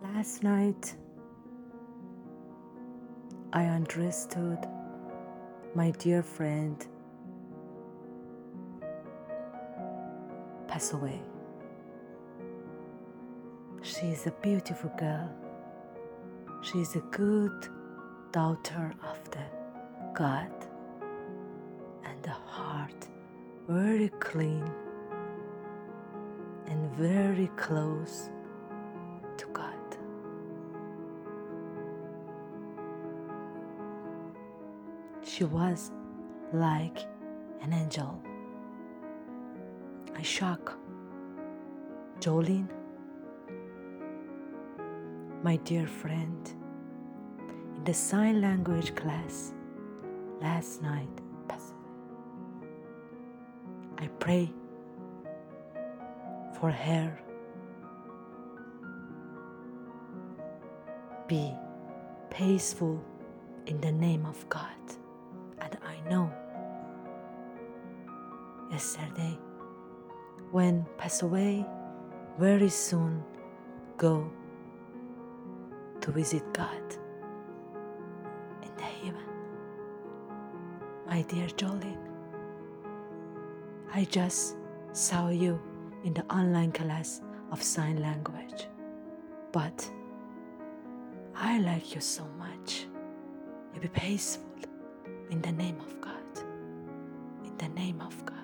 Last night, I understood my dear friend pass away. She is a beautiful girl. She is a good daughter of the God and the heart very clean and very close She was like an angel. I shock Jolene, my dear friend, in the sign language class last night. I pray for her. Be peaceful in the name of God. And I know yesterday when pass away, very soon go to visit God in the heaven. My dear Jolene, I just saw you in the online class of sign language, but I like you so much. You be peaceful in the name of God. In the name of God.